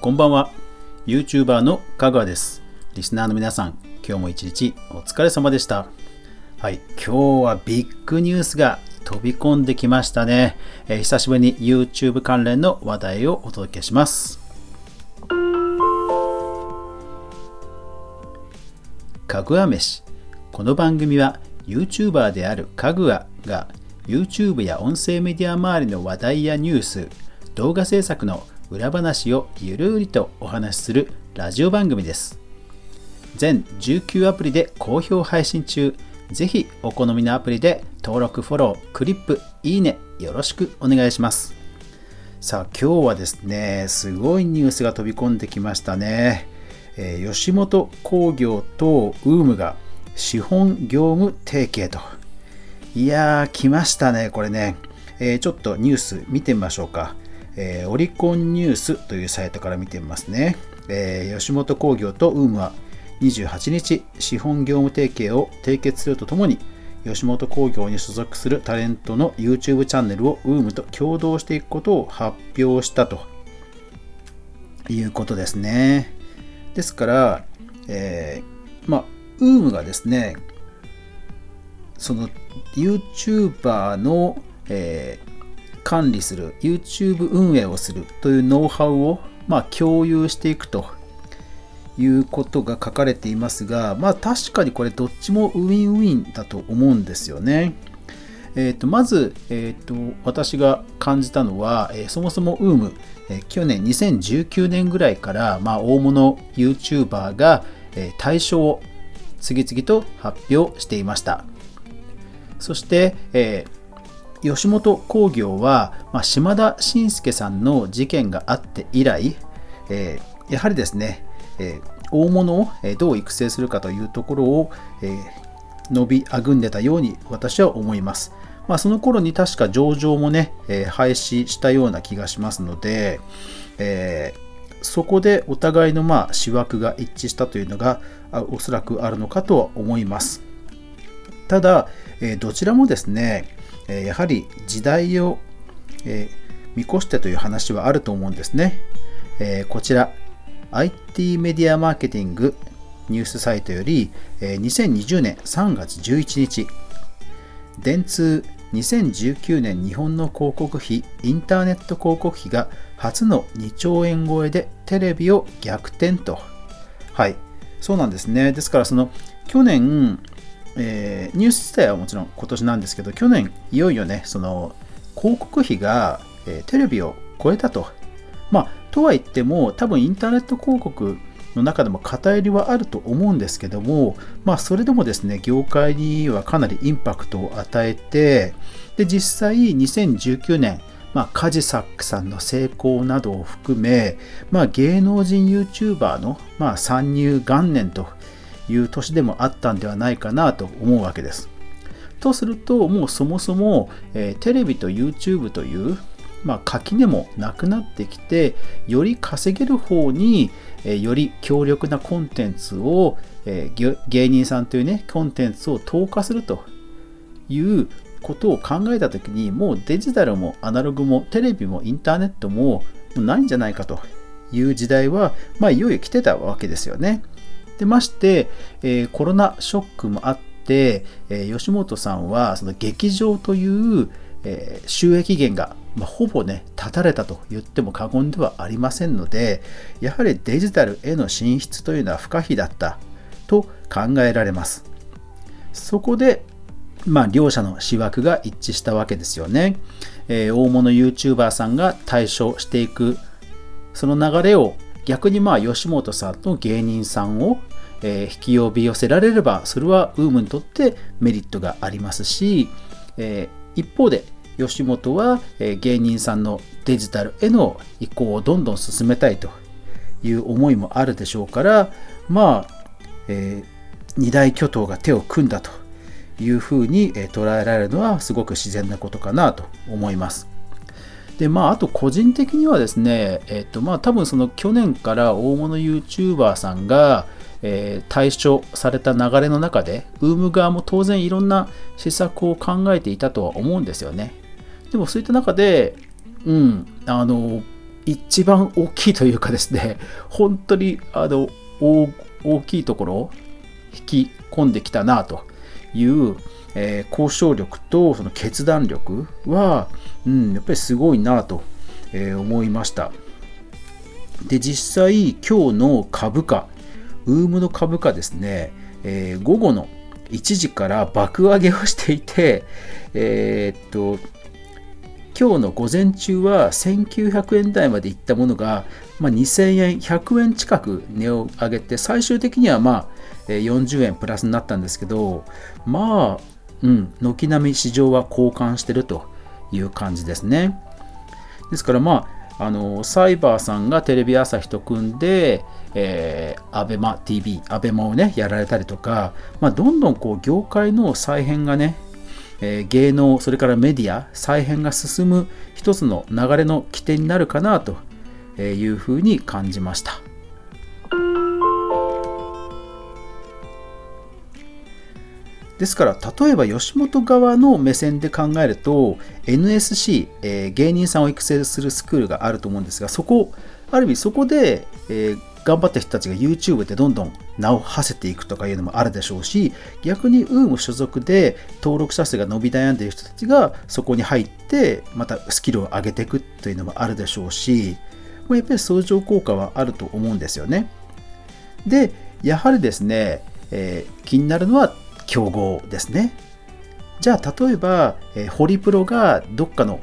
こんばんは。YouTuber のかぐわです。リスナーの皆さん今日も一日お疲れ様でした。はい今日はビッグニュースが飛び込んできましたね、えー、久しぶりに YouTube 関連の話題をお届けします。かぐわ飯。この番組は YouTuber であるかぐわが YouTube や音声メディア周りの話題やニュース動画制作の裏話をゆるりとお話しするラジオ番組です。全19アプリで好評配信中。ぜひお好みのアプリで登録フォロークリップいいねよろしくお願いします。さあ今日はですねすごいニュースが飛び込んできましたね、えー、吉本興業と UM が資本業務提携と。いやー、来ましたね、これね。えー、ちょっとニュース見てみましょうか。えー、オリコンニュースというサイトから見てみますね。えー、吉本興業と UM は28日、資本業務提携を締結するとともに、吉本興業に所属するタレントの YouTube チャンネルを UM と共同していくことを発表したということですね。ですから、えー、まあ、UM がですね、その YouTuber の、えー、管理する YouTube 運営をするというノウハウを、まあ、共有していくということが書かれていますが、まあ、確かにこれどっちもウィンウィンだと思うんですよね。えー、とまず、えー、と私が感じたのは、えー、そもそも UM、えー、去年2019年ぐらいから、まあ、大物 YouTuber が、えー、対象を次々と発表していました。そして、えー、吉本興業は、まあ、島田紳介さんの事件があって以来、えー、やはりですね、えー、大物をどう育成するかというところを、えー、伸びあぐんでたように私は思います。まあ、その頃に確か上場もね、え、廃止したような気がしますので、え、そこでお互いのまあ思惑が一致したというのがおそらくあるのかとは思います。ただ、えどちらもですね、えやはり時代を、え見越してという話はあると思うんですね。えこちら、IT メディアマーケティングニュースサイトより、え2020年3月11日、電通2019年日本の広告費、インターネット広告費が初の2兆円超えでテレビを逆転と。はい、そうなんですね。ですから、その去年、えー、ニュース自体はもちろん今年なんですけど、去年いよいよね、その広告費が、えー、テレビを超えたと。まあ、とは言っても、多分インターネット広告の中でも偏りはあると思うんですけども、まあ、それでもですね、業界にはかなりインパクトを与えて、で、実際2019年、まあ、カジサックさんの成功などを含め、まあ、芸能人 YouTuber の、まあ、参入元年という年でもあったんではないかなと思うわけです。とすると、もうそもそも、えー、テレビと YouTube という、まあ、垣根もなくなってきて、より稼げる方に、えー、より強力なコンテンツを、えー、芸人さんというね、コンテンツを投下するということを考えたときに、もうデジタルもアナログもテレビもインターネットもないんじゃないかという時代は、まあ、いよいよ来てたわけですよね。でまして、えー、コロナショックもあって、えー、吉本さんはその劇場という、えー、収益源が、まあ、ほぼね断たれたと言っても過言ではありませんのでやはりデジタルへの進出というのは不可避だったと考えられますそこでまあ、両者の思惑が一致したわけですよね。えー、大物 YouTuber さんが対処していく、その流れを逆にまあ吉本さんの芸人さんを、え引き呼び寄せられればそれはウームにとってメリットがありますし、え一方で吉本は、え芸人さんのデジタルへの移行をどんどん進めたいという思いもあるでしょうからまあ、え、二大巨頭が手を組んだというふうに捉えられるのはすごく自然なことかなと思います。でまあ、あと個人的にはですね、えっとまあ、多分その去年から大物 YouTuber さんが、えー、対処された流れの中で、ウーム側も当然いろんな施策を考えていたとは思うんですよね。でもそういった中で、うん、あの、一番大きいというかですね、本当にあの大きいところを引き込んできたなという、えー、交渉力とその決断力は、うん、やっぱりすごいなと、えー、思いました。で、実際今日の株価、ウームの株価ですね、えー、午後の1時から爆上げをしていて、えー、っと、今日の午前中は1900円台までいったものが、まあ、2000円、100円近く値を上げて、最終的にはまあ40円プラスになったんですけど、まあ、うん、軒並み市場は交換してるという感じですね。ですからまあ、あのサイバーさんがテレビ朝日と組んで、えー、アベマ TV、アベマをね、やられたりとか、まあ、どんどんこう業界の再編がね、えー、芸能、それからメディア、再編が進む一つの流れの起点になるかなというふうに感じました。ですから例えば吉本側の目線で考えると NSC、えー、芸人さんを育成するスクールがあると思うんですがそこある意味そこで、えー、頑張った人たちが YouTube でどんどん名を馳せていくとかいうのもあるでしょうし逆に UM 所属で登録者数が伸び悩んでいる人たちがそこに入ってまたスキルを上げていくというのもあるでしょうしもうやっぱり相乗効果はあると思うんですよね。でやはりですね、えー、気になるのは競合ですね。じゃあ例えば、えー、ホリプロがどっかの、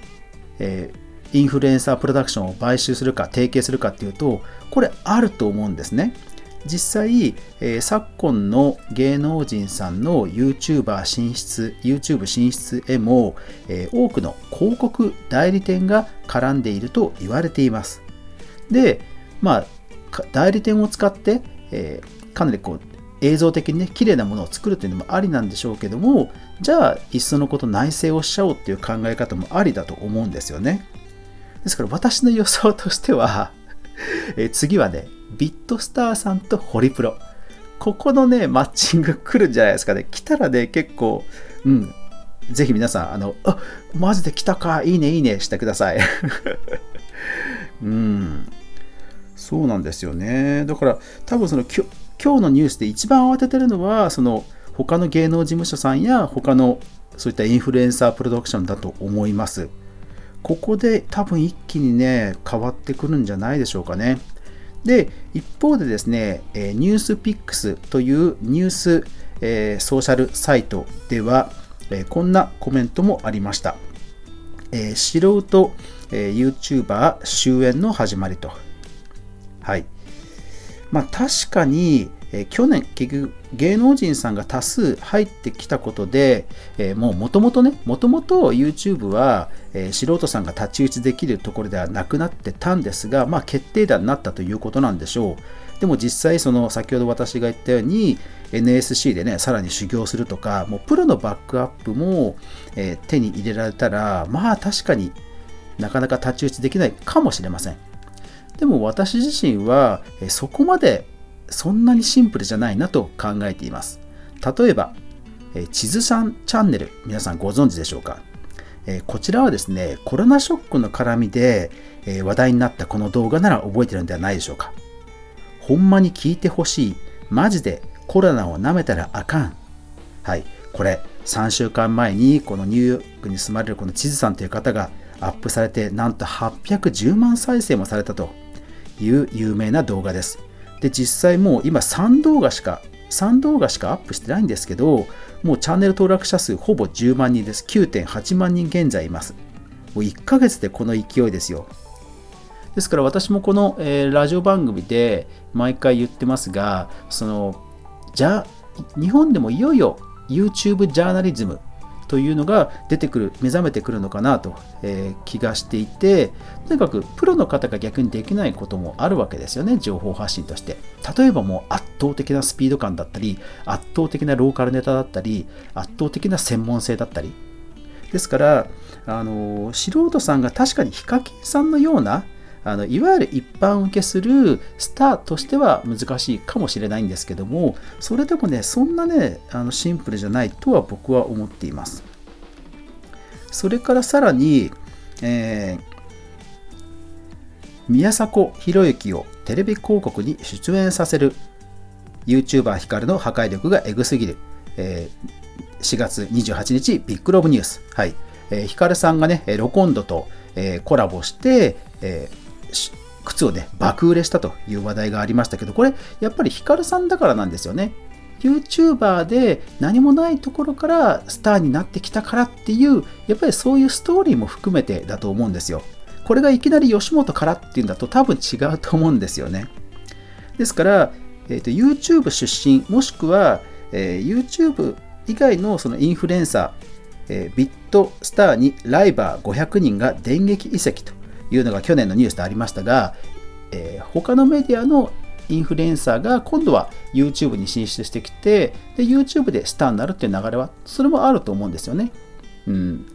えーインフルエンサープロダクションを買収するか提携するかっていうとこれあると思うんですね。実際、えー、昨今の芸能人さんの YouTuber 進出 YouTube 進出へも、えー、多くの広告代理店が絡んでいると言われています。でまあ代理店を使って、えー、かなりこう映像的にね綺麗なものを作るというのもありなんでしょうけどもじゃあいっそのこと内製をしちゃおうっていう考え方もありだと思うんですよねですから私の予想としては え次はね、ビットスターさんとホリプロ。ここのね、マッチング来るんじゃないですかね。来たらね、結構、うん、ぜひ皆さん、あの、あマジで来たか、いいね、いいねしてください。うん、そうなんですよね。だから、多分その今日のニュースで一番慌ててるのは、その他の芸能事務所さんや他のそういったインフルエンサープロダクションだと思います。ここで多分一気にね、変わってくるんじゃないでしょうかね。で、一方でですね、えニュースピックスというニュース、えー、ソーシャルサイトでは、えー、こんなコメントもありました。えー、素人、え YouTuber 終焉の始まりと。はい。まあ確かに、え去年結局芸能人さんが多数入ってきたことで、えー、もうもともとねもともと YouTube は、えー、素人さんが太刀打ちできるところではなくなってたんですが、まあ、決定打になったということなんでしょう。でも実際その先ほど私が言ったように NSC でねさらに修行するとかもうプロのバックアップも、え、手に入れられたらまあ確かになかなか太刀打ちできないかもしれません。でも私自身は、そこまでそんなにシンプルじゃないなと考えています。例えば、地図さんチャンネル、皆さんご存知でしょうか、こちらはですね、コロナショックの絡みで、話題になったこの動画なら覚えてるんではないでしょうか？ほんまに聞いてほしい。マジでコロナを舐めたらあかん。はい、これ3週間前にこのニューヨークに住まれるこの地図さんという方がアップされてなんと810万再生もされたという有名な動画です。で、実際もう今3動画しか、3動画しかアップしてないんですけど、もうチャンネル登録者数ほぼ10万人です。9.8万人現在います。もう1ヶ月でこの勢いですよ。ですから私もこの、えー、ラジオ番組で毎回言ってますが、その、じゃ日本でもいよいよ YouTube ジャーナリズムというのが出てくる目覚めてくるのかなと、えー、気がしていてとにかくプロの方が逆にできないこともあるわけですよね情報発信として。例えばもう圧倒的なスピード感だったり圧倒的なローカルネタだったり圧倒的な専門性だったり。ですからあの素人さんが確かにヒカキンさんのようなあのいわゆる一般受けするスターとしては難しいかもしれないんですけどもそれでもねそんなねあのシンプルじゃないとは僕は思っています。それからさらに、えー宮迫博之をテレビ広告に出演させる YouTuber ヒカルの破壊力がエグすぎる、えー、4月28日ビッグロブニュース、はい。えー、ヒカルさんがねロコンドと、えー、コラボして、えー、靴をね爆売れしたという話題がありましたけどこれやっぱりヒカルさんだからなんですよね。YouTuber で何もないところからスターになってきたからっていうやっぱりそういうストーリーも含めてだと思うんですよ。これがいきなり吉本からっていうんだと多分違うと思うんですよね。ですから、えーと、YouTube 出身もしくは、えー、YouTube 以外のそのインフルエンサー、えー、ビットスターにライバー500人が電撃移籍と。いうのが去年のニュースでありましたが、えー、他のメディアのインフルエンサーが今度は YouTube に進出してきてで YouTube でスターになるっていう流れはそれもあると思うんですよね。うん、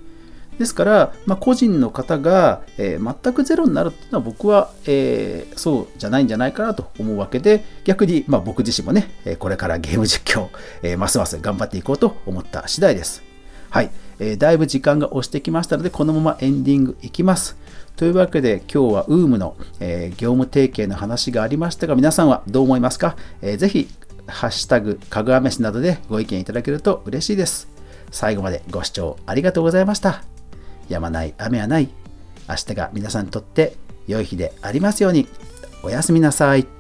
ですから、まあ、個人の方が、えー、全くゼロになるっていうのは僕は、えー、そうじゃないんじゃないかなと思うわけで逆に、まあ、僕自身もねこれからゲーム実況、えー、ますます頑張っていこうと思った次第です。はい、えー、だいぶ時間が押してきましたのでこのままエンディングいきます。というわけで今日は UM の、えー、業務提携の話がありましたが皆さんはどう思いますか、えー、ぜひハッシュタグかぐわ飯などでご意見いただけると嬉しいです。最後までご視聴ありがとうございました。やまない雨はない。明日が皆さんにとって良い日でありますように。おやすみなさい。